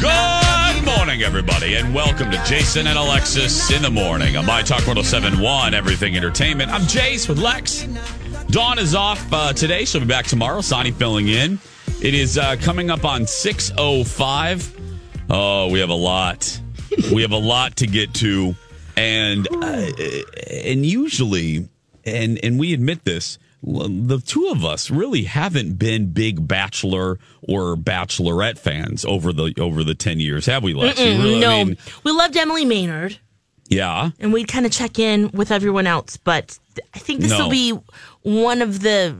Good morning, everybody, and welcome to Jason and Alexis in the morning on My Talk 1071, Everything Entertainment. I'm Jace with Lex. Dawn is off uh, today. She'll be back tomorrow. Sonny filling in. It is uh, coming up on 6.05. Oh, we have a lot. we have a lot to get to. And uh, and usually, and and we admit this, the two of us really haven't been big Bachelor or Bachelorette fans over the over the ten years, have we, Lex? Really- no, I mean, we loved Emily Maynard, yeah. and we'd kind of check in with everyone else. But I think this No. will be one of the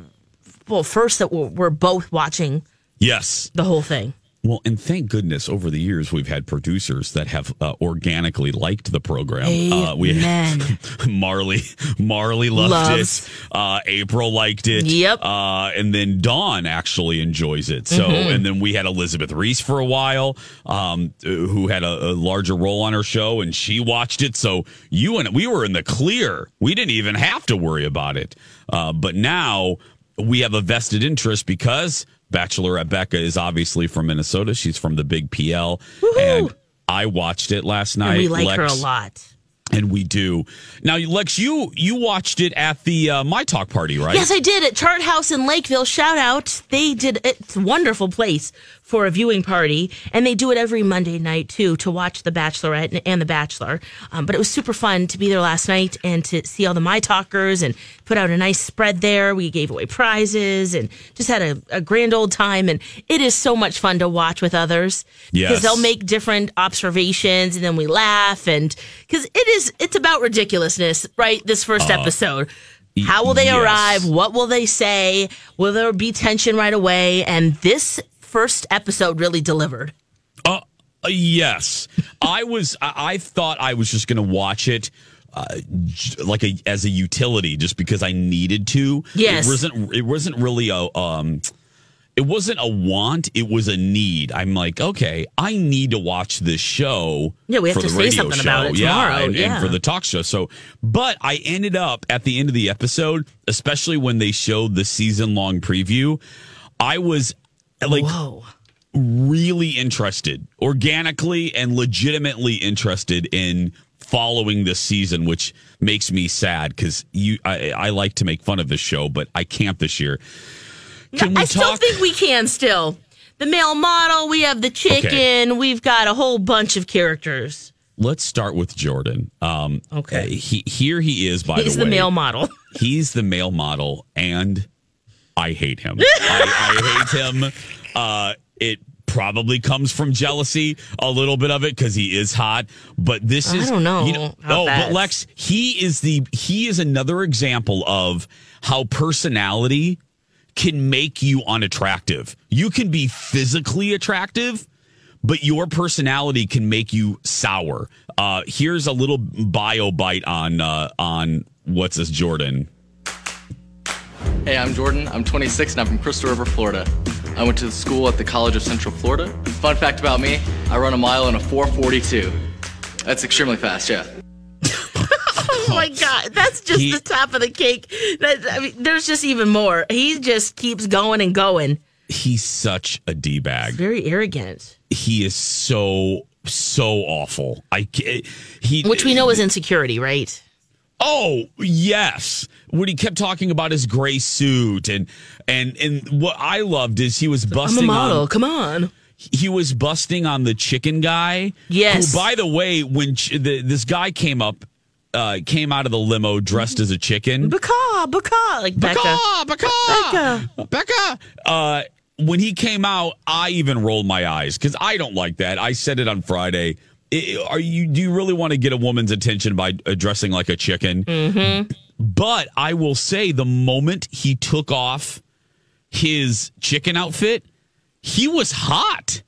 well, first that we're, we're both watching Yes. the whole thing. Well, and thank goodness over the years we've had producers that have uh, organically liked the program. Uh, we Amen. Marley, Marley loved Loves. it. Uh, April liked it. Yep. Uh, and then Dawn actually enjoys it. So, and then we had Elizabeth Reese for a while, um, who had a, a larger role on her show, and she watched it. So you and we were in the clear. We didn't even have to worry about it. Uh, but now we have a vested interest because Bachelorette Becca is obviously from Minnesota. She's from the big PL, and I watched it last night. And we like her a lot. And we do. Now, Lex, you you watched it at the uh, My Talk party, right? Yes, I did at Chart House in Lakeville. Shout out. They did it's a wonderful place for a viewing party, and they do it every Monday night too to watch The Bachelorette and, and The Bachelor. Um, but it was super fun to be there last night and to see all the My Talkers and put out a nice spread there. We gave away prizes and just had a, a grand old time. And it is so much fun to watch with others Yes. because they'll make different observations and then we laugh and because it is it's about ridiculousness, right? This first episode. How will they yes. arrive? What will they say? Will there be tension right away? And this first episode really delivered. Uh, uh, yes, I was. I, I thought I was just going to watch it. Uh, j- like a as a utility, just because I needed to. Yes. it wasn't. It wasn't really a. Um, it wasn't a want. It was a need. I'm like, okay, I need to watch this show. Yeah, we have to say something show. about it tomorrow, and, and yeah. for the talk show. So, but I ended up at the end of the episode, especially when they showed the season long preview. I was like Whoa. really interested, organically and legitimately interested in following this season, which makes me sad because you I, I like to make fun of this show, but I can't this year. Can we I still think we can still. The male model, we have the chicken, we've got a whole bunch of characters. Let's start with Jordan. Um, Okay. uh, he here he is. By He's the way. He's the, male model. he's the male model, and I hate him. I, I hate him. Uh, it probably comes from jealousy, a little bit of it, because he is hot. But this is I don't know You know, oh, but. Lex, he is the he is another example of how personality can make you unattractive. You can be physically attractive, but your personality can make you sour. Uh, here's a little bio bite on uh, on what's this Jordan. Hey, I'm Jordan. I'm 26 and I'm from Crystal River, Florida. I went to school at the College of Central Florida. Fun fact about me, I run a mile in a 442. That's extremely fast, yeah. Oh my god, that's just He- the top of the cake. That, I mean, there's just even more. He just keeps going and going. He's such a d bag. Very arrogant, He is so so awful. I he which we know is insecurity, right? Oh yes, when he kept talking about his gray suit and and and what I loved is he was busting. I'm a model. on Come on. he was busting on the chicken guy. Yes. Who, by the way, when ch- the, this guy came up, uh, came out of the limo dressed as a chicken. Baka, baka, like Becca. Becca, Becca, Becca. Uh, when he came out, I even rolled my eyes because I don't like that. I said it on Friday. I- Are you? Do you really want to get a woman's attention by dressing like a chicken? Mm-hmm. But I will say, the moment he took off his chicken outfit, he was hot.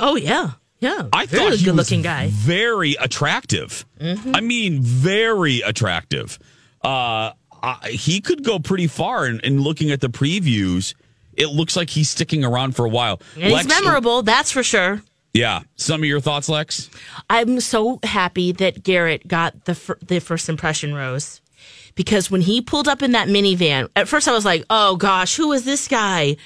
Oh yeah. Yeah, I very thought he good was looking guy. very attractive. Mm-hmm. I mean, very attractive. Uh, I, he could go pretty far. And, and looking at the previews, it looks like he's sticking around for a while. And he's memorable, that's for sure. Yeah. Some of your thoughts, Lex? I'm so happy that Garrett got the fir- the first impression rose because when he pulled up in that minivan, at first I was like, "Oh gosh, who is this guy?"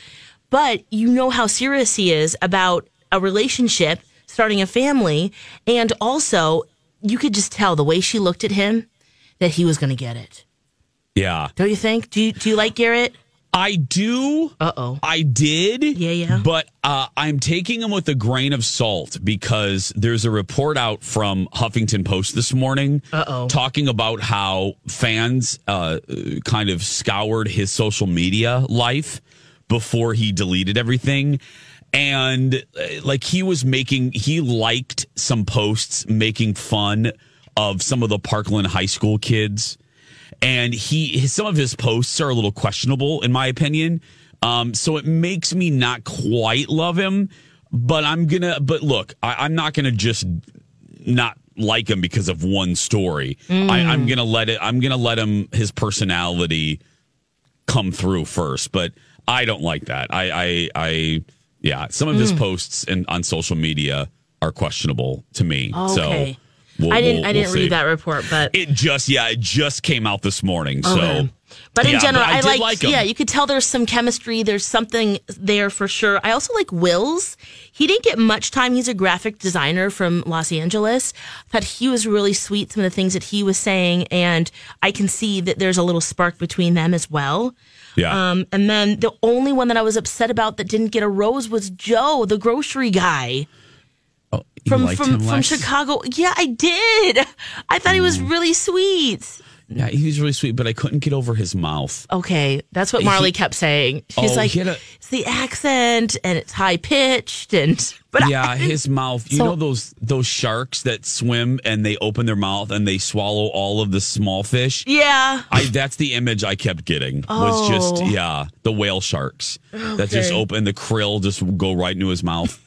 But you know how serious he is about a relationship, starting a family, and also you could just tell the way she looked at him that he was going to get it. Yeah. Don't you think? Do you, do you like Garrett? I do. Uh oh. I did. Yeah, yeah. But uh, I'm taking him with a grain of salt because there's a report out from Huffington Post this morning Uh-oh. talking about how fans uh, kind of scoured his social media life before he deleted everything. And uh, like he was making, he liked some posts making fun of some of the Parkland High School kids and he his, some of his posts are a little questionable in my opinion. Um, so it makes me not quite love him, but I'm gonna. But look, I, I'm not gonna just not like him because of one story. I, I'm gonna let it. I'm gonna let him his personality come through first. But I don't like that. I I, I yeah. Some of his hmm. posts and on social media are questionable to me. Oh, okay. So. we'll- I didn't. we'll- I didn't we'll see. read that report, but It just yeah, it just came out this morning. Oh, so But in Yeah, general, but I I, like, like yeah, you could tell there's some chemistry. There's something there for sure. I also like Wills. He didn't get much time. He's a graphic designer from Los Angeles. Thought he was really sweet. Some of the things that he was saying, and I can see that there's a little spark between them as well. Yeah. Um, and then the only one that I was upset about that didn't get a rose was Joe, the grocery guy Oh, from from from Chicago. Yeah, I did. I thought he was really sweet. Yeah, he was really sweet, but I couldn't get over his mouth. Okay, that's what Marley He- kept saying. She's Oh, like, a- it's the accent and it's high pitched and but yeah, I, his mouth. You So- know those those sharks that swim and they open their mouth and they swallow all of the small fish. yeah. I that's the image I kept getting was just Oh. yeah the whale sharks that just open the krill just go right into his mouth.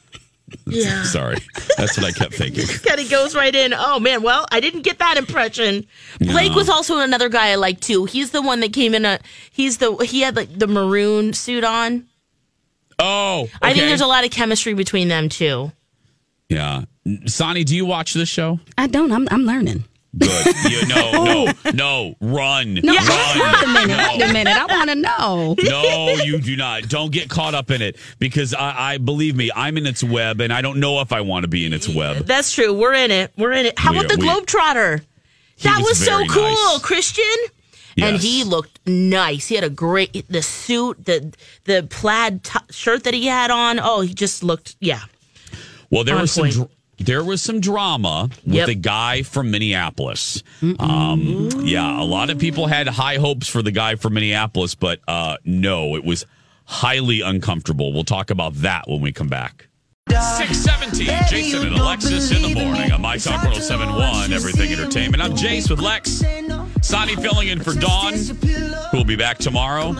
Yeah. Sorry, that's what I kept thinking. Kind of goes right in. Oh man, well, I didn't get that impression. Blake No. was also another guy I liked too. He's the one that came in a he's the he had like the maroon suit on. Oh, I think there's a lot of chemistry between them too. yeah. Sonny, do you watch this show? I don't. I'm I'm learning. Good. You, no, no, no. Run. No, Run. wait a minute. Wait a minute. I want to know. No, you do not. Don't get caught up in it because I, I believe me, I'm in its web, and I don't know if I want to be in its web. That's true. We're in it. We're in it. How We about are- the we- Globetrotter? That was was, so cool, nice. Christian. And he looked nice. He had a great the suit, the the plaid t- shirt that he had on. Oh, he just looked yeah. Well, there On was some. Dr- there was some drama with Yep. the guy from Minneapolis. Um, yeah, a lot of people had high hopes for the guy from Minneapolis, but uh, no, it was highly uncomfortable. We'll talk about that when we come back. 617, Jason and Alexis in the morning on My Talk 1071, Everything Entertainment. I'm Jace with Lex. Sonny filling in for Dawn, who will be back tomorrow.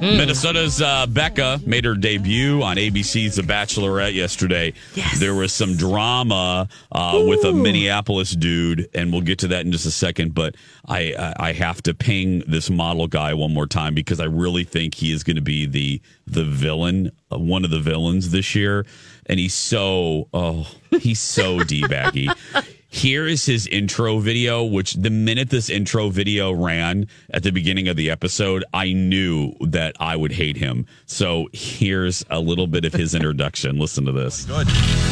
Minnesota's uh, Becca made her debut on ABC's The Bachelorette yesterday. Yes. There was some drama uh, with a Minneapolis dude, and we'll get to that in just a second. But I I I have to ping this model guy one more time because I really think he is going to be the the villain, uh, one of the villains this year. And he's so oh he's so d baggy. Here is his intro video, which the minute this intro video ran at the beginning of the episode, I knew that I would hate him. So here's a little bit of his introduction. Listen to this. Good.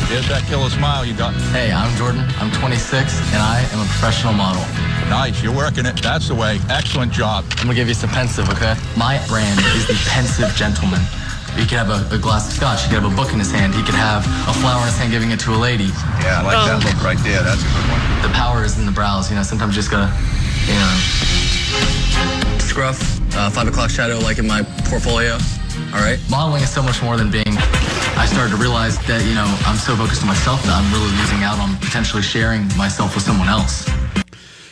Here's that killer smile you got. Hey, I'm Jordan. I'm 26 and I am a professional model. Nice. You're working it. That's the way. Excellent job. I'm gonna give you some pensive, okay? My brand is the pensive gentleman. He could have a, a glass of scotch. He could have a book in his hand. He could have a flower in his hand giving it to a lady. Yeah, I like that look right there. That's a good one. The power is in the brows. You know, sometimes you just gotta, you know. Scruff, uh, five o'clock shadow, like in my portfolio. All right. Modeling is so much more than being. I started to realize that you know I'm so focused on myself that I'm really losing out on potentially sharing myself with someone else.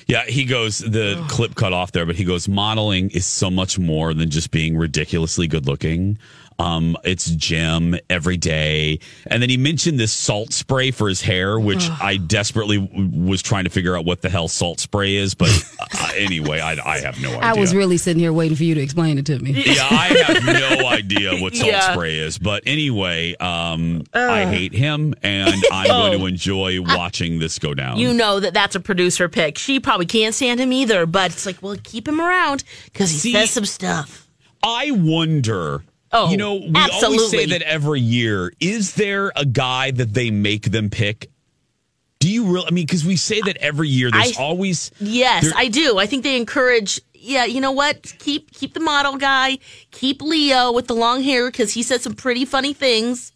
Yeah, he goes, the clip cut off there, but he goes, modeling is so much more than just being ridiculously good looking. Um, it's gym every day, and then he mentioned this salt spray for his hair, which I desperately w- was trying to figure out what the hell salt spray is. But uh, anyway, I, I have no idea. I was really sitting here waiting for you to explain it to me. Yeah, I have no idea what salt Yeah. spray is. But anyway, um, I hate him, and I'm going to enjoy watching this go down. You know that that's a producer pick. She probably can't stand him either, but it's like, well, keep him around because he See- says some stuff. I wonder. Oh, you know, we always say that every year. Is there a guy that they make them pick? Do you really? I mean, because we say that every year. There's I- always Yes, I do. I think they encourage. Yeah, you know what? Keep keep the model guy. Keep Leo with the long hair because he said some pretty funny things.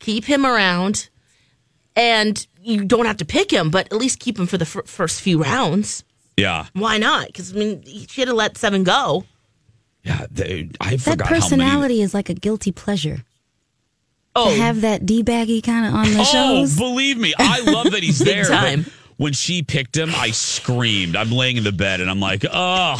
Keep him around, and you don't have to pick him, but at least keep him for the fir- first few rounds. yeah, Why not? Because I mean, he should have let seven go. Yeah. They, I That forgot how many. personality is like a guilty pleasure. Oh, To have that D baggy kind of on the Oh, shows. believe me, I love that he's there. time. When she picked him, I screamed. I'm laying in the bed and I'm like, "Oh,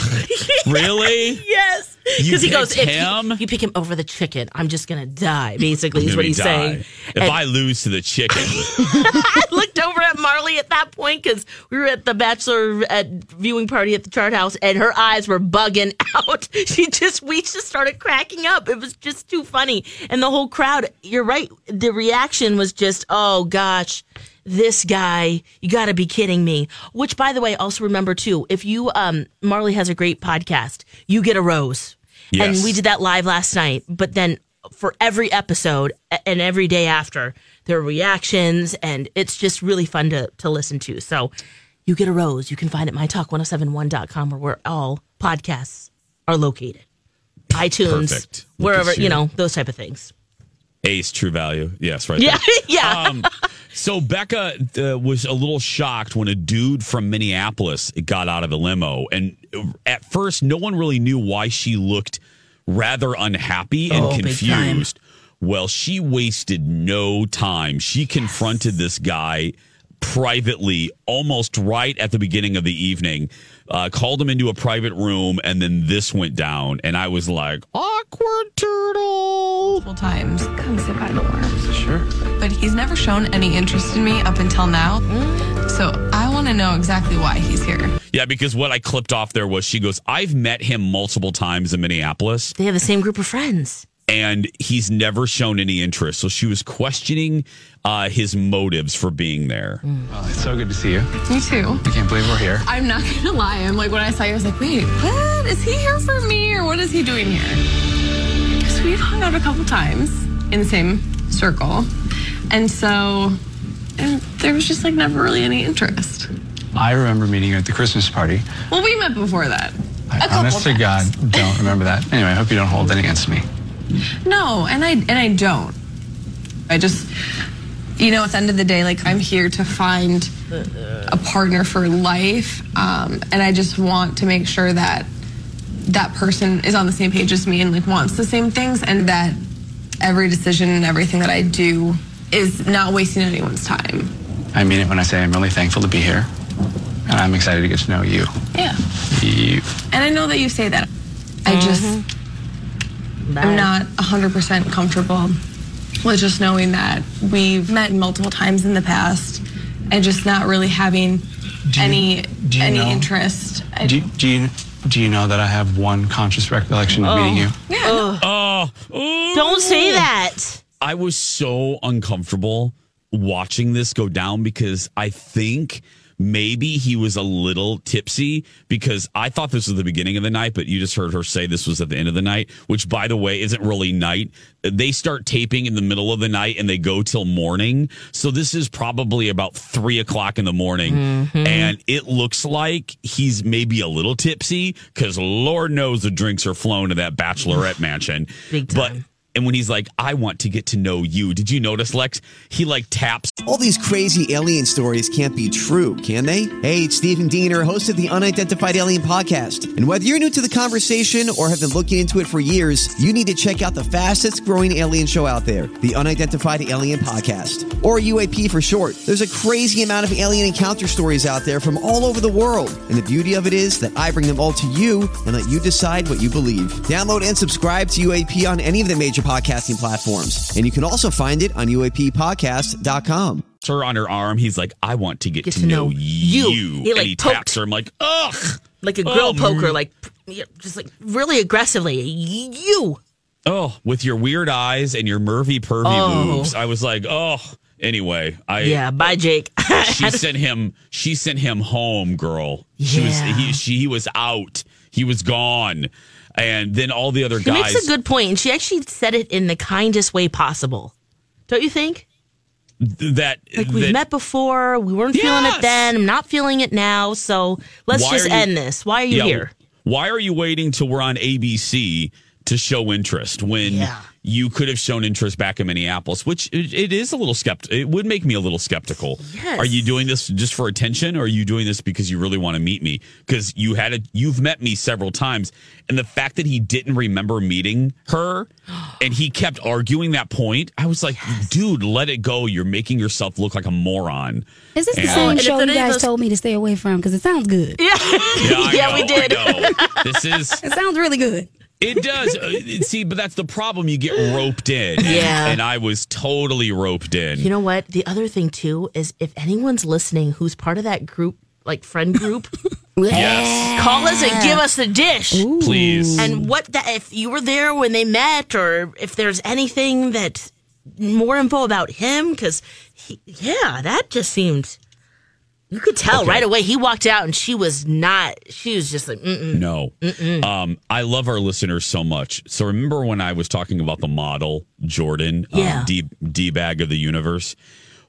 really?" yes, because he goes, if him? you, you pick him over the chicken, I'm just gonna die. Basically, is what he's die. saying. If And- I lose to the chicken, I looked over at Marley at that point because we were at the bachelor at viewing party at the chart house, and her eyes were bugging out. She just we just started cracking up. It was just too funny, and the whole crowd. You're right. The reaction was just, oh gosh. This guy, you got to be kidding me. Which, by the way, also remember too, if you, um, Marley has a great podcast, you get a rose. Yes. And we did that live last night. But then for every episode and every day after, there are reactions, and it's just really fun to, to listen to. So you get a rose. You can find it at mytalk1071.com or where all podcasts are located. iTunes, Perfect. Wherever, you you. know, those type of things. Ace True Value, yes, right. Yeah, yeah. Um, so Becca uh, was a little shocked when a dude from Minneapolis got out of the limo, and at first, no one really knew why she looked rather unhappy and Oh, confused. Well, she wasted no time. She confronted this guy privately, almost right at the beginning of the evening. Uh, called him into a private room, and then this went down, and I was like, "Awkward turtle." multiple times. Come sit by the door. Sure. But he's never shown any interest in me up until now. So I want to know exactly why he's here. Yeah, because what I clipped off there was she goes, I've met him multiple times in Minneapolis They have the same group of friends. and he's never shown any interest. So she was questioning uh, his motives for being there. Well, it's so good to see you. Me too. I can't believe we're here. I'm not gonna lie. I'm like when I saw you, I was like, wait, what? Is he here for me or what is he doing here? Because we've hung out a couple times in the same circle, and so and there was just like never really any interest. I remember meeting you at the Christmas party. Well, we met before that. I honest to. God don't remember that. Anyway, I hope you don't hold that against me. No, and I and I don't. I just you know, at the end of the day, like I'm here to find a partner for life. Um, and I just want to make sure that that person is on the same page as me and like wants the same things and that every decision and everything that I do is not wasting anyone's time. I mean it when I say I'm really thankful to be here. And I'm excited to get to know you. Yeah. You. And I know that you say that. I just mm-hmm. I'm not 100% comfortable with just knowing that we've met multiple times in the past and just not really having you- any do you any know- interest. I- Do, do you do you know that I have one conscious recollection of oh. meeting you? Yeah. Oh, Don't say that. I was so uncomfortable watching this go down because I think maybe he was a little tipsy because I thought this was the beginning of the night, but you just heard her say this was at the end of the night, which by the way isn't really night. They start taping in the middle of the night and they go till morning. So this is probably about three o'clock in the morning. Mm-hmm. And it looks like he's maybe a little tipsy because Lord knows the drinks are flown to that bachelorette mansion. Big But time. And when he's like, I want to get to know you. Did you notice, Lex? He like taps. All these crazy alien stories can't be true, can they? Hey, it's Stephen Diener, host of the Unidentified Alien Podcast. And whether you're new to the conversation or have been looking into it for years, you need to check out the fastest growing alien show out there, the Unidentified Alien Podcast, or UAP for short. There's a crazy amount of alien encounter stories out there from all over the world. And the beauty of it is that I bring them all to you and let you decide what you believe. Download and subscribe to UAP on any of the major major podcasting platforms. And you can also find it on UAPpodcast.com. Her on her arm. He's like, I want to get, Get to, to know, know you. you. He, like, and he poked- taps her. I'm like, ugh. like a grill Oh, poker, mm. like yeah, just like really aggressively. You. Oh, with your weird eyes and your mervy pervy Oh. moves. I was like, oh. Anyway, I Yeah, bye, Jake. she sent him she sent him home girl she was Yeah. he she he was out he was gone and then all the other She guys makes a good point, and she actually said it in the kindest way possible. Don't you think? that Like we've that- met before, we weren't feeling it then. I'm not feeling it now. So let's Why just you- end this. Why are you Yeah, here? why are you waiting till we're on abc to show interest when Yeah. you could have shown interest back in minneapolis which it, it is a little skeptical. it would make me a little skeptical Yes. are you doing this just for attention or are you doing this because you really want to meet me because you had a you've met me several times and the fact that he didn't remember meeting her and he kept arguing that point i was like dude let it go you're making yourself look like a moron Is this the same And show any you guys us- told me to stay away from? Because it sounds good. Yeah, I yeah, know, we did. I know. this is It sounds really good. It does. Uh, See, but that's the problem. You get roped in. Yeah. And I was totally roped in. You know what? The other thing too is if anyone's listening who's part of that group, like friend group, yes. call us and give us the dish. Please. And what that if you were there when they met, or if there's anything that more info about him, because yeah, that just seemed. You could tell Okay. right away. He walked out and she was not. She was just like, Mm-mm. No. Um, I love our listeners so much. So remember when I was talking about the model, Jordan, Yeah. um, D, D-bag of the universe?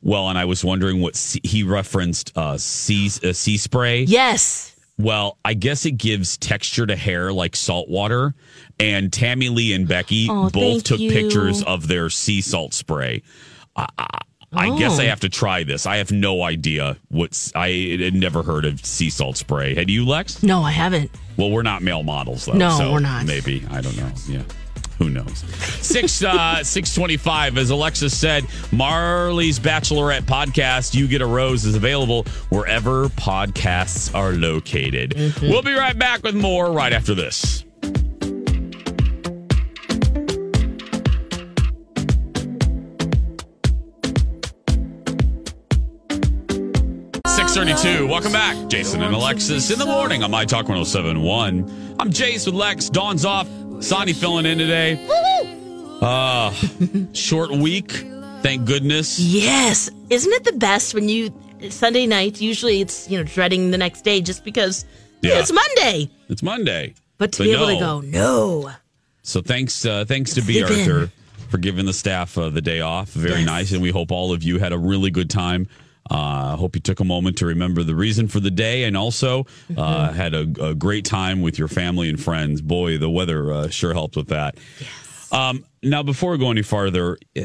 Well, and I was wondering what C, he referenced uh, sea, uh, sea spray. yes. Well, I guess it gives texture to hair like salt water. And Tammy Lee and Becky Oh, both took you. pictures of their sea salt spray. I, I, guess I Oh. have to try this. I have no idea what's. I had never heard of sea salt spray. Had you, Lex? No, I haven't. Well, we're not male models though. No, so we're not. Maybe I don't know. Yeah. Who knows? Six uh, six twenty five. As Alexis said, Marley's Bachelorette podcast. You get a rose is available wherever podcasts are located. Mm-hmm. We'll be right back with more right after this. Six thirty-two. Welcome back, Jason and Alexis in the morning on My Talk 1071. I'm Jace with Lex. Dawn's off. Sonny filling in today. Uh, short week. Thank goodness. Yes. Isn't it the best when you Sunday night? Usually it's you know dreading the next day just because Yeah. it's Monday. It's Monday. But to be able to go, no. So thanks, uh, thanks to B Sleep in. Arthur for giving the staff uh, the day off. Very Yes. nice, and we hope all of you had a really good time. Uh, I hope you took a moment to remember the reason for the day, and also Mm-hmm. uh, had a, a great time with your family and friends. Boy, the weather uh, sure helped with that. Um, now, before we go any farther, uh,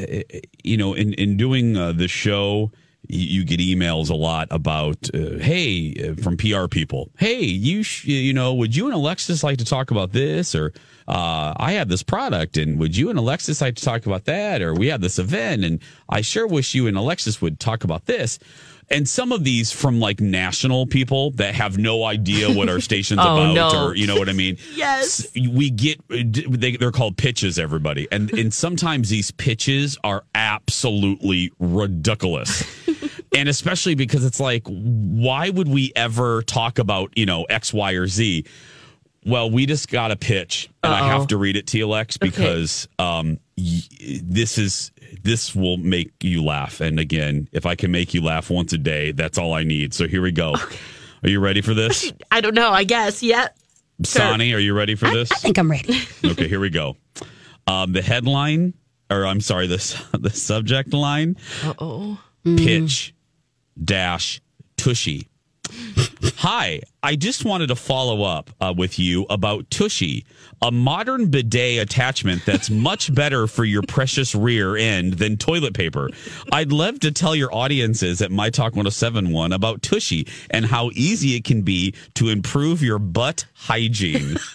you know, in in doing uh, the show, you, get emails a lot about, uh, hey, uh, from PR people, hey, you sh- you know, would you and Alexis like to talk about this, or uh, I have this product, and would you and Alexis like to talk about that, or we have this event, and I sure wish you and Alexis would talk about this. And some of these from like national people that have no idea what our station's Oh, about, no. or you know what I mean. Yes. we get they, they're called pitches everybody and and sometimes these pitches are absolutely ridiculous and especially because it's like why would we ever talk about you know x y or z well we just got a pitch and i have to read it to you lex because um y- this is this will make you laugh and again if i can make you laugh once a day that's all i need so here we go are you ready for this I don't know. I guess. Yeah. sonny are you ready for this I think I'm ready. okay, here we go. Um, the headline, or I'm sorry, the s- the subject line. Uh oh. Pitch dash tushy. Hi, I just wanted to follow up uh, with you about Tushy, a modern bidet attachment that's much better for your precious rear end than toilet paper. I'd love to tell your audiences at My Talk 1071 about Tushy and how easy it can be to improve your butt hygiene.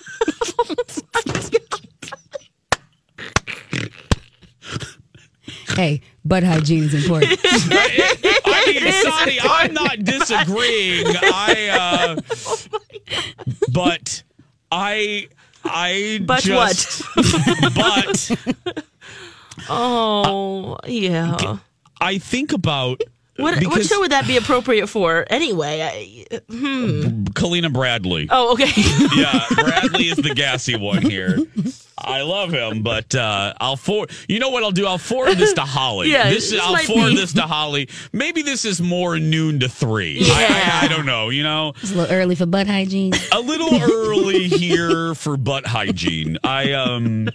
hey, butt hygiene is important. I mean, Sonny, I'm not disagreeing. I, uh, but I, I But just, but Oh, yeah. I think about What, what show would that be appropriate for anyway? I, hmm. Kalina Bradley. Oh, okay. yeah, Bradley is the gassy one here. I love him, but uh, I'll forward. You know what I'll do? I'll forward this to Holly. Yeah, this, this I'll might forward be- this to Holly. Maybe this is more noon to three. I, Yeah. I, I don't know. You know, It's a little early for butt hygiene. a little early here for butt hygiene. I um,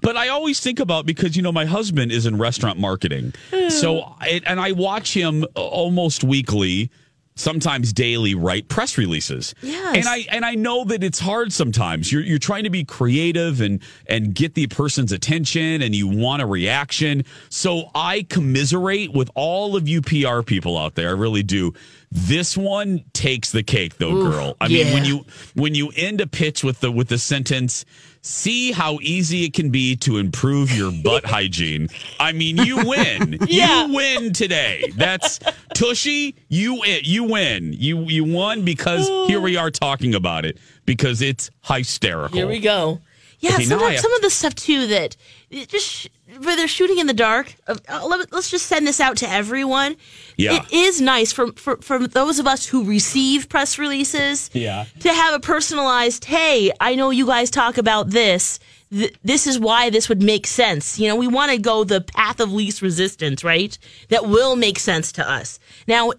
but I always think about because you know my husband is in restaurant marketing, so I, and I watch him almost weekly. Sometimes daily, write press releases. Yes. and I and I know that it's hard sometimes. You're you're trying to be creative and and get the person's attention, and you want a reaction. So I commiserate with all of you PR people out there. I really do. This one takes the cake, though, Oof, girl. I mean, when you when you end a pitch with the with the sentence see how easy it can be to improve your butt hygiene. I mean you win. Yeah. you win today. That's tushy you win you win. You you won because here we are talking about it because it's hysterical. Here we go. Yeah, Okay, sometimes, some of the stuff too that it just where they're shooting in the dark. Uh, uh, let, us just send this out to everyone. Yeah. it is nice for, for for those of us who receive press releases. Yeah. to have a personalized. Hey, I know you guys talk about this. Th- this is why this would make sense. You know, we want to go the path of least resistance, right? That will make sense to us. Now,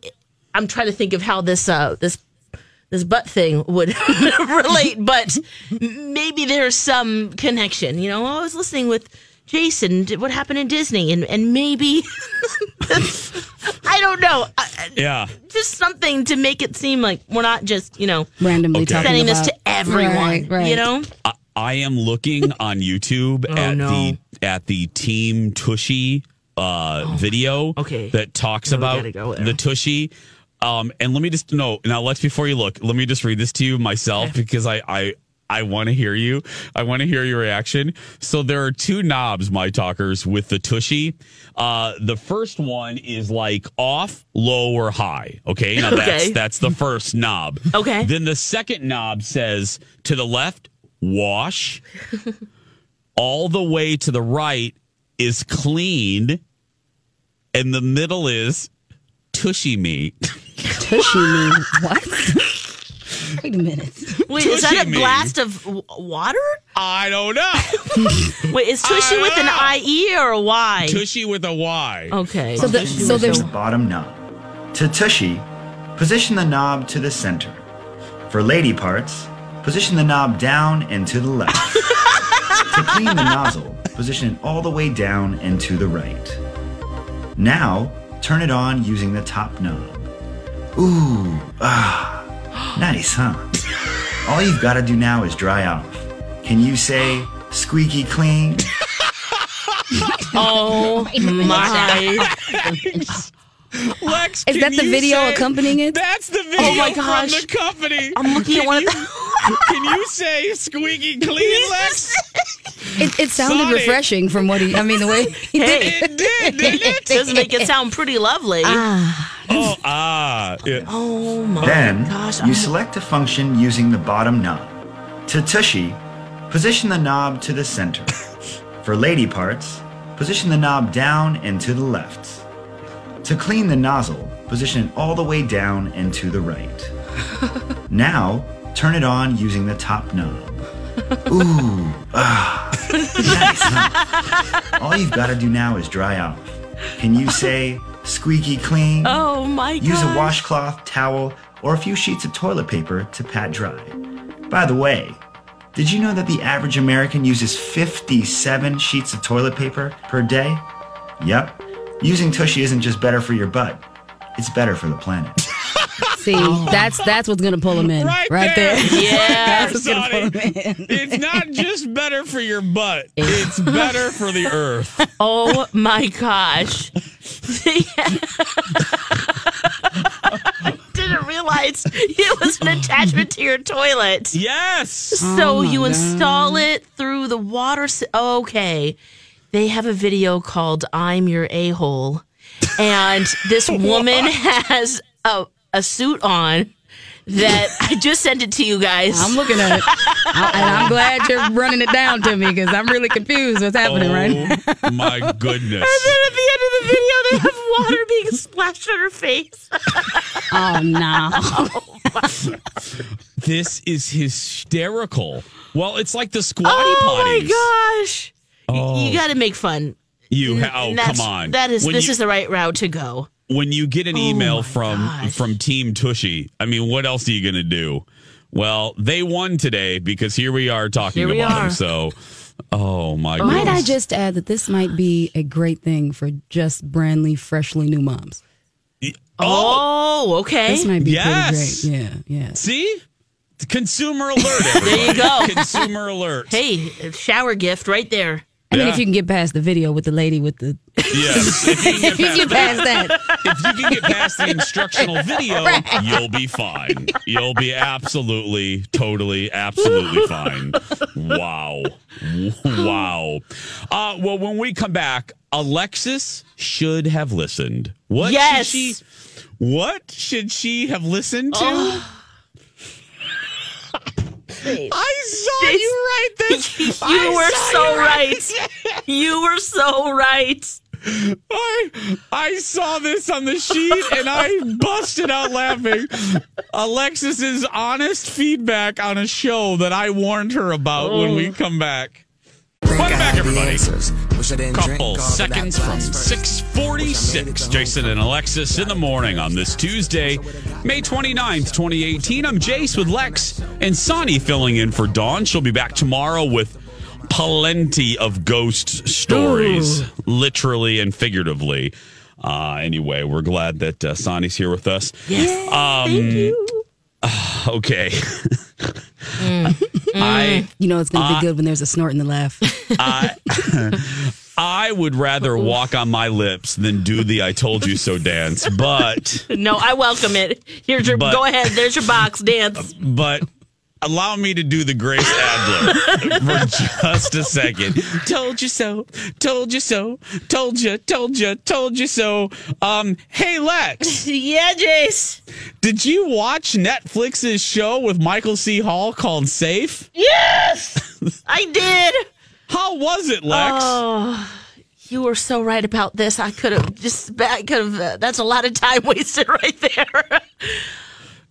I'm trying to think of how this uh, this this butt thing would relate, but maybe there's some connection. You know, I was listening with Jason. What happened in Disney, and and maybe I don't know. I- I- yeah Just something to make it seem like we're not just you know Randomly Okay. talking sending this to everyone. Right, right. You know, I, I am looking on youtube Oh, at no. the at the team tushy uh video Oh, okay. that talks No, about go the tushy um and let me just no now let's before you look let me just read this to you myself because i i I want to hear you. I want to hear your reaction. So there are two knobs, my talkers, with the tushy. Uh, the first one is like off, low, or high. Okay, now that's Okay. that's the first knob. Okay. Then the second knob says to the left, wash. All the way to the right is clean, and the middle is tushy me. Tushy me. What? Wait a minute. wait, is that a me. blast of w- water? I don't know. Wait, is tushy I with an. I E or a Y? tushy with a Y. Okay. So, the, so there's the bottom knob. To tushy, position the knob to the center. For lady parts, position the knob down and to the left. to clean the nozzle, position it all the way down and to the right. Now, turn it on using the top knob. Ooh, ah, nice, huh? All you've got to do now is dry off. Can you say squeaky clean? oh my! Lex, Is can that the you video say- accompanying it? That's the oh video Oh my from gosh. the company. I'm looking at one of the. Can you say squeaky clean, Lex? it, it sounded Sorry. refreshing from what he. I mean, the way he did Hey, It did, didn't it? does make it sound pretty lovely. Ah. Oh, ah. yeah. oh my Then gosh! you I'm- select a function using the bottom knob. To tushy, position the knob to the center. For lady parts, position the knob down and to the left. To clean the nozzle, position it all the way down and to the right. now, turn it on using the top knob. Ooh, ah, nice, huh? All you've got to do now is dry off. Can you say squeaky clean? oh my god! Use a washcloth, towel, or a few sheets of toilet paper to pat dry. By the way, did you know that the average American uses 57 sheets of toilet paper per day? Yep. Using Tushy isn't just better for your butt, it's better for the planet. See, oh. that's that's what's gonna pull him in Right, right, there. there. Yeah. that's what's gonna pull Sonny. him in. It's not just better for your butt. It's better for the earth. Oh my gosh! I didn't realize it was an attachment to your toilet. Yes. So oh you install it through the water. s oh, okay, they have a video called "I'm Your A Hole," and this woman has a a suit on that I just sent it to you guys. I'm looking at it. And I'm glad you're running it down to me because I'm really confused what's happening oh right now. Oh my goodness. And then at the end of the video, they have water being splashed on her face. Oh, no. This is hysterical. Well, it's like the squatty oh potties. my gosh! Oh. You got to make fun. You ha- oh that's- come on. That is When this you- is the right route to go. when you get an oh email my from gosh. from Team Tushy, I mean, what else are you going to do? Well, they won today because here we are talking Here we about are. them. So, oh my god. Might I just add that this might be a great thing for just brandly, freshly new moms? Oh, oh, okay. This might be Yes. pretty great. Yeah, yeah. See? Consumer alert. There you go. Consumer alert. Hey, shower gift right there. I mean, Yeah. if you can get past the video with the lady with the. Yes. If you, can get past that. if you can get past the instructional video, you'll be fine. You'll be absolutely, totally, absolutely fine. Wow. Wow. Uh, well, when we come back, Alexis should have listened. What Yes. should she what should she have listened to? Oh. I saw you right there. You I were so you right. You were so right. I I saw this on the sheet and I busted out laughing. Alexis's honest feedback on a show that I warned her about when we oh. come back. Welcome back, everybody. Couple seconds from 646. Jason and Alexis in the morning on this Tuesday, May 29th, 2018. I'm Jace with Lex and Sonny filling in for Dawn. She'll be back tomorrow with plenty of ghost stories, literally and figuratively. Uh, anyway, we're glad that uh, Sonny's here with us. Yes. Um, Thank you. Okay. Mm. I mm. You know, it's going to be good when there's a snort in the laugh. I I would rather walk on my lips than do the I told you so dance. But No, I welcome it. Here's your But- go ahead. There's your box dance. but allow me to do the Grace Adler for just a second. Told you so. Told you so. Told you. Told you. Told you so. Um. Hey Lex, Yeah, Jace. did you watch Netflix's show with Michael C. Hall called Safe? Yes, I did. How was it, Lex? Oh, you were so right about this. I could have just, I could have, uh, that's a lot of time wasted right there.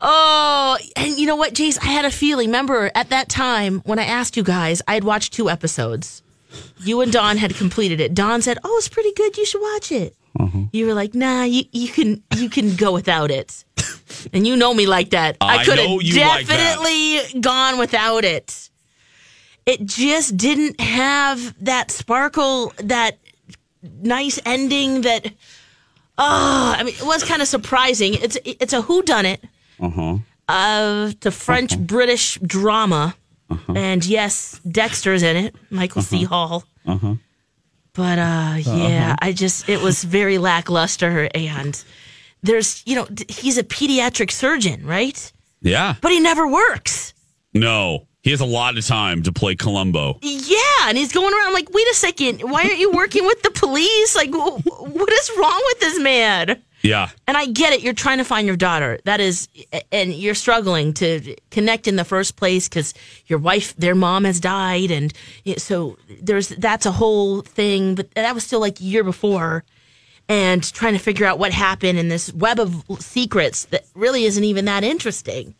Oh, and you know what, Jace? I had a feeling. Remember at that time when I asked you guys, I had watched two episodes. You and Dawn had completed it. Dawn said, "Oh, it's pretty good. You should watch it." Mm-hmm. You were like, "Nah, you, you can you can go without it." And you know me like that. I, I could know have you like definitely gone without it it just didn't have that sparkle, that nice ending. That oh, I mean, it was kind of surprising. It's it's a whodunit Uh-huh. of the French British drama, and yes, Dexter's in it, Michael C. Hall. Uh-huh. But uh, yeah, I just it was very lackluster, and there's you know he's a pediatric surgeon, right? Yeah. But he never works. No. He has a lot of time to play Columbo. Yeah, and he's going around like, wait a second, why aren't you working with the police? Like, wh- what is wrong with this man? Yeah. And I get it. You're trying to find your daughter. That is, and you're struggling to connect in the first place because your wife, their mom has died, and so there's that's a whole thing. But that was still like a year before, and trying to figure out what happened in this web of secrets that really isn't even that interesting.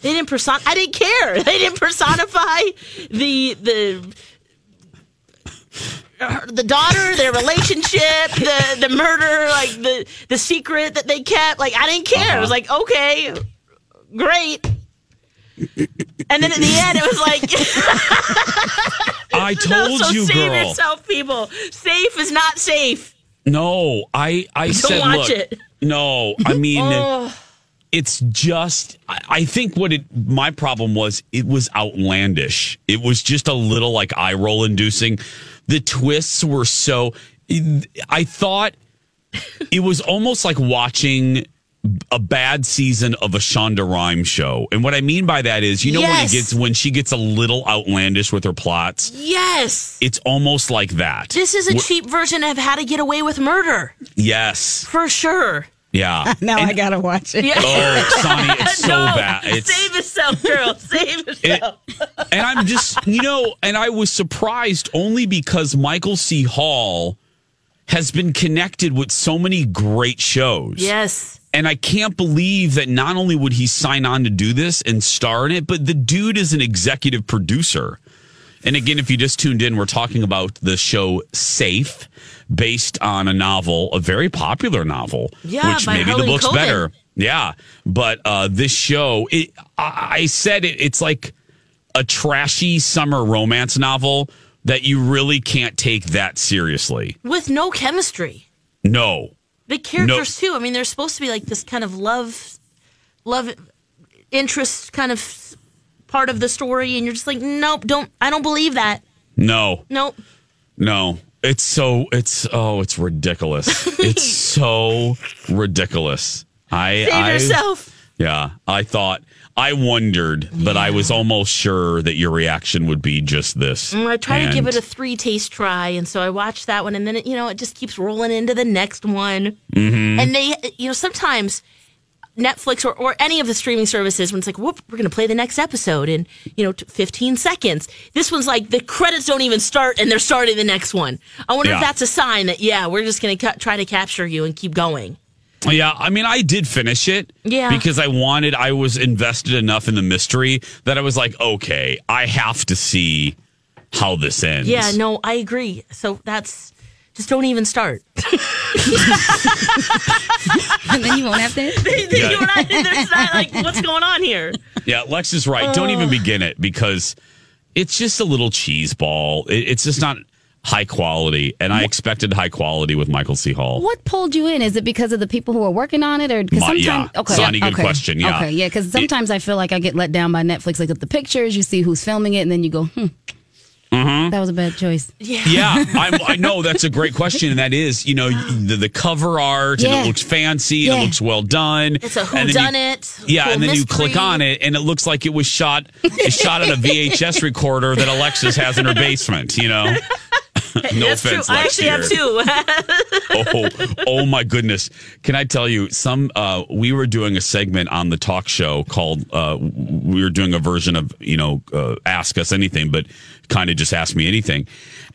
They didn't person. I didn't care. They didn't personify the the the daughter, their relationship, the the murder, like the the secret that they kept. Like I didn't care. It was uh-huh. like okay, great. And then at the end, it was like, I told no, so you, save girl. yourself, people. Safe is not safe. No, I I said watch look. it. No, I mean Oh. it's just I, I think what it my problem was it was outlandish. It was just a little like eye roll inducing. The twists were so I thought it was almost like watching a bad season of a Shonda Rhimes show. And what I mean by that is, you know, when it gets when she gets a little outlandish with her plots, Yes, it's almost like that. this is a Wh- cheap version of How to Get Away with Murder Yes. for sure. Yeah. now And- I gotta watch it. Yeah. Oh, Sonny, it's so No, bad. It's Save yourself, girl. Save yourself. and I'm just, you know, and I was surprised only because Michael C. Hall has been connected with so many great shows. yes. And I can't believe that not only would he sign on to do this and star in it, but the dude is an executive producer. And again, if you just tuned in, we're talking about the show Safe, based on a novel, a very popular novel, Yeah, which maybe the book's Coben. better. Yeah, but uh, this show, it, I, I said it, it's like a trashy summer romance novel that you really can't take that seriously. With no chemistry. No, The characters too. I mean, they're supposed to be like this kind of love, love interest kind of part of the story, and you're just like, nope, don't. I don't believe that. no, Nope. no. It's so it's oh it's ridiculous. it's so ridiculous. I Save I, yourself. Yeah, I thought I wondered, but I was almost sure that your reaction would be just this. Mm, I try to give it a three taste try, and so I watched that one, and then it, you know it just keeps rolling into the next one. Mhm. And they, you know, sometimes Netflix or, or any of the streaming services, when it's like, whoop, we're going to play the next episode in you know 15 seconds. This one's like the credits don't even start, and they're starting the next one. I wonder Yeah. if that's a sign that yeah, we're just going to ca- try to capture you and keep going. Yeah, I mean, I did finish it. Yeah. Because I wanted, I was invested enough in the mystery that I was like, okay, I have to see how this ends. Yeah, no, I agree. So that's just don't even start. and then you won't have to. Yeah. You and I, there's not like what's going on here. Yeah, Lex is right. Don't even begin it because it's just a little cheese ball. It, it's just not high quality. And I expected high quality with Michael C. Hall. What pulled you in? Is it because of the people who are working on it, or because My- sometimes? yeah. Okay, Sonny, good okay. question, yeah. okay, yeah. Because sometimes I feel like I get let down by Netflix. Like with the pictures, you see who's filming it, and then you go, "Hmm, Mhm. that was a bad choice." Yeah, I'm, I know that's a great question, and that is, you know, the, the cover art and it looks fancy, and it looks well done. It's a and done you- whodunit. Yeah, and then you click on it, and it looks like it was shot it's shot at a VHS recorder that Alexis has in her basement. You know, no That's offense, true. I actually have here. two. oh, oh my goodness! Can I tell you some? Uh, we were doing a segment on the talk show called. Uh, we were doing a version of you know, uh, ask us anything, but kind of just ask me anything.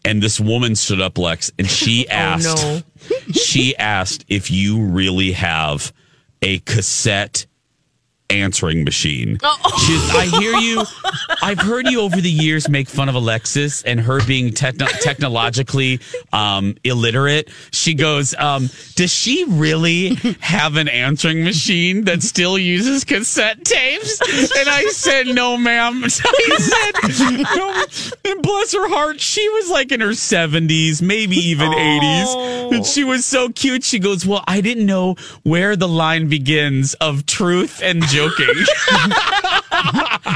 And this woman stood up, Lex, and she asked. no. she asked if you really have a cassette answering machine. She's, I hear you. I've heard you over the years make fun of Alexis and her being techno- technologically um, illiterate. She goes, um, "Does she really have an answering machine that still uses cassette tapes?" And I said, "No, ma'am." I said, "No." And bless her heart, she was like in her seventies, maybe even eighties, and she was so cute. She goes, "Well, I didn't know where the line begins of truth and joking."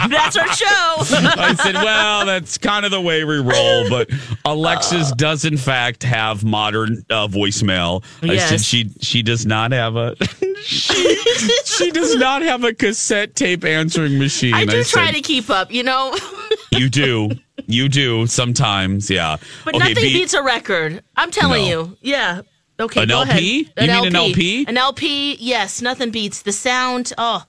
That's our show. I said, well, that's kind of the way we roll. But Alexis does, in fact, have modern uh, voicemail. I said she she does not have a she, she does not have a cassette tape answering machine. I do try said, to keep up, you know, You do, you do sometimes, yeah. but okay, nothing be- beats a record. I'm telling No. you. Yeah. Okay. An go LP? Ahead. You mean an LP? An LP. Yes. Nothing beats the sound. Oh,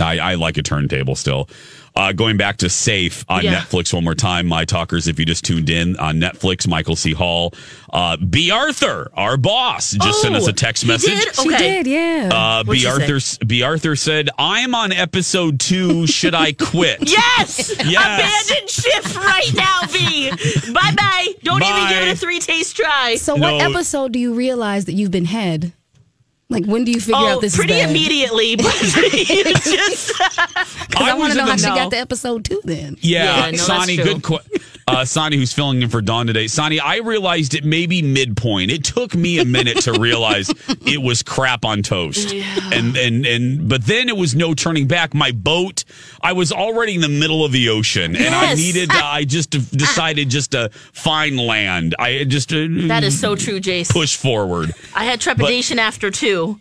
I, I like a turntable still. Uh, going back to Safe on Yeah. Netflix one more time, my talkers. If you just tuned in on Netflix, Michael C. Hall, uh, B. Arthur, our boss, just sent us a text he message. did? She did, yeah. Uh, What'd B. she say? Arthur, B. Arthur said, "I'm on episode two. Should I quit?" Yes! Yes. Abandon shift right now, B. bye bye. Don't even give it a three taste try. so, what episode do you realize that you've been had? Like, when do you figure oh, out this pretty is bad? immediately, but you just Because I, I want to know how the- she No. got to episode two. Then Yeah, Yeah, I know, Sonny, good. Qu- uh, Sonny, who's filling in for Dawn today. Sonny, I realized it may be midpoint. It took me a minute to realize it was crap on toast, and and and but then it was no turning back. My boat, I was already in the middle of the ocean, and I needed. Uh, I just decided just to find land. I just uh, that is so true, Jace. push forward. I had trepidation after two,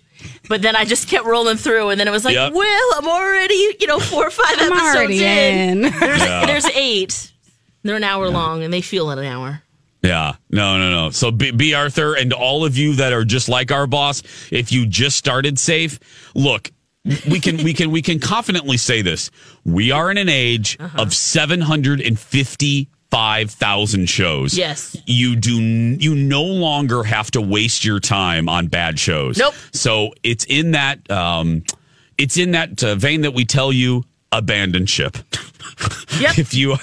but then I just kept rolling through, and then it was like, Yep. well, I'm already, you know, four or five I'm episodes already in. in. There's, Yeah. there's eight. They're an hour long, and they feel at an hour. Yeah, no, no, no. So B, B. Arthur and all of you that are just like our boss, if you just started safe, look, we can we can we can confidently say this. We are in an age of seven hundred and fifty five thousand shows. Yes. You do you no longer have to waste your time on bad shows. Nope. So it's in that um it's in that uh, vein that we tell you abandon ship. Yep. if you are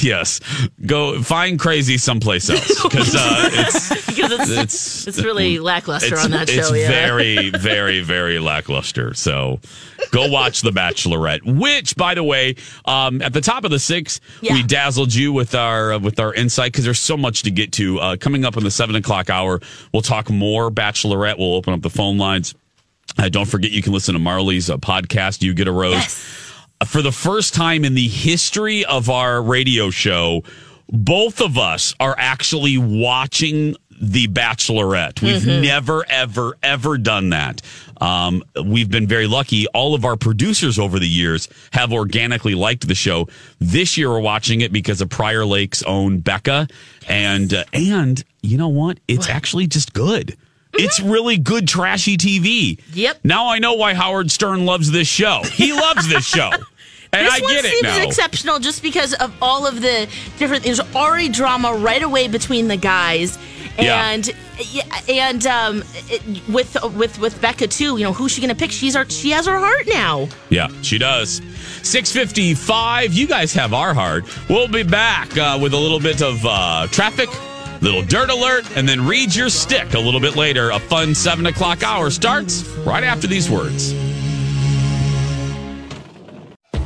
yes, go find crazy someplace else because uh, it's it's, it's it's, really lackluster it's, on that it's show. Yeah. very, very, very lackluster. So go watch The Bachelorette. Which, by the way, um, at the top of the six, Yeah. we dazzled you with our uh, with our insight because there's so much to get to. Uh, coming up in the seven o'clock hour, we'll talk more Bachelorette. We'll open up the phone lines. Uh, don't forget, you can listen to Marley's uh, podcast. You get a rose. Yes. For the first time in the history of our radio show, both of us are actually watching The Bachelorette. We've Mm-hmm. never, ever, ever done that. Um, we've been very lucky. All of our producers over the years have organically liked the show. This year, we're watching it because of Prior Lake's own Becca, and uh, and you know what? It's actually just good. It's really good, trashy TV. Yep. Now I know why Howard Stern loves this show. He loves this show. And this I one get it seems now. exceptional just because of all of the different. There's already drama right away between the guys, and yeah, and um, it, with with with Becca too. You know who's she gonna pick? She's our she has her heart now. Yeah, she does. 655. You guys have our heart. We'll be back uh, with a little bit of uh, traffic, little dirt alert, and then read your stick a little bit later. A fun 7 o'clock hour starts right after these words.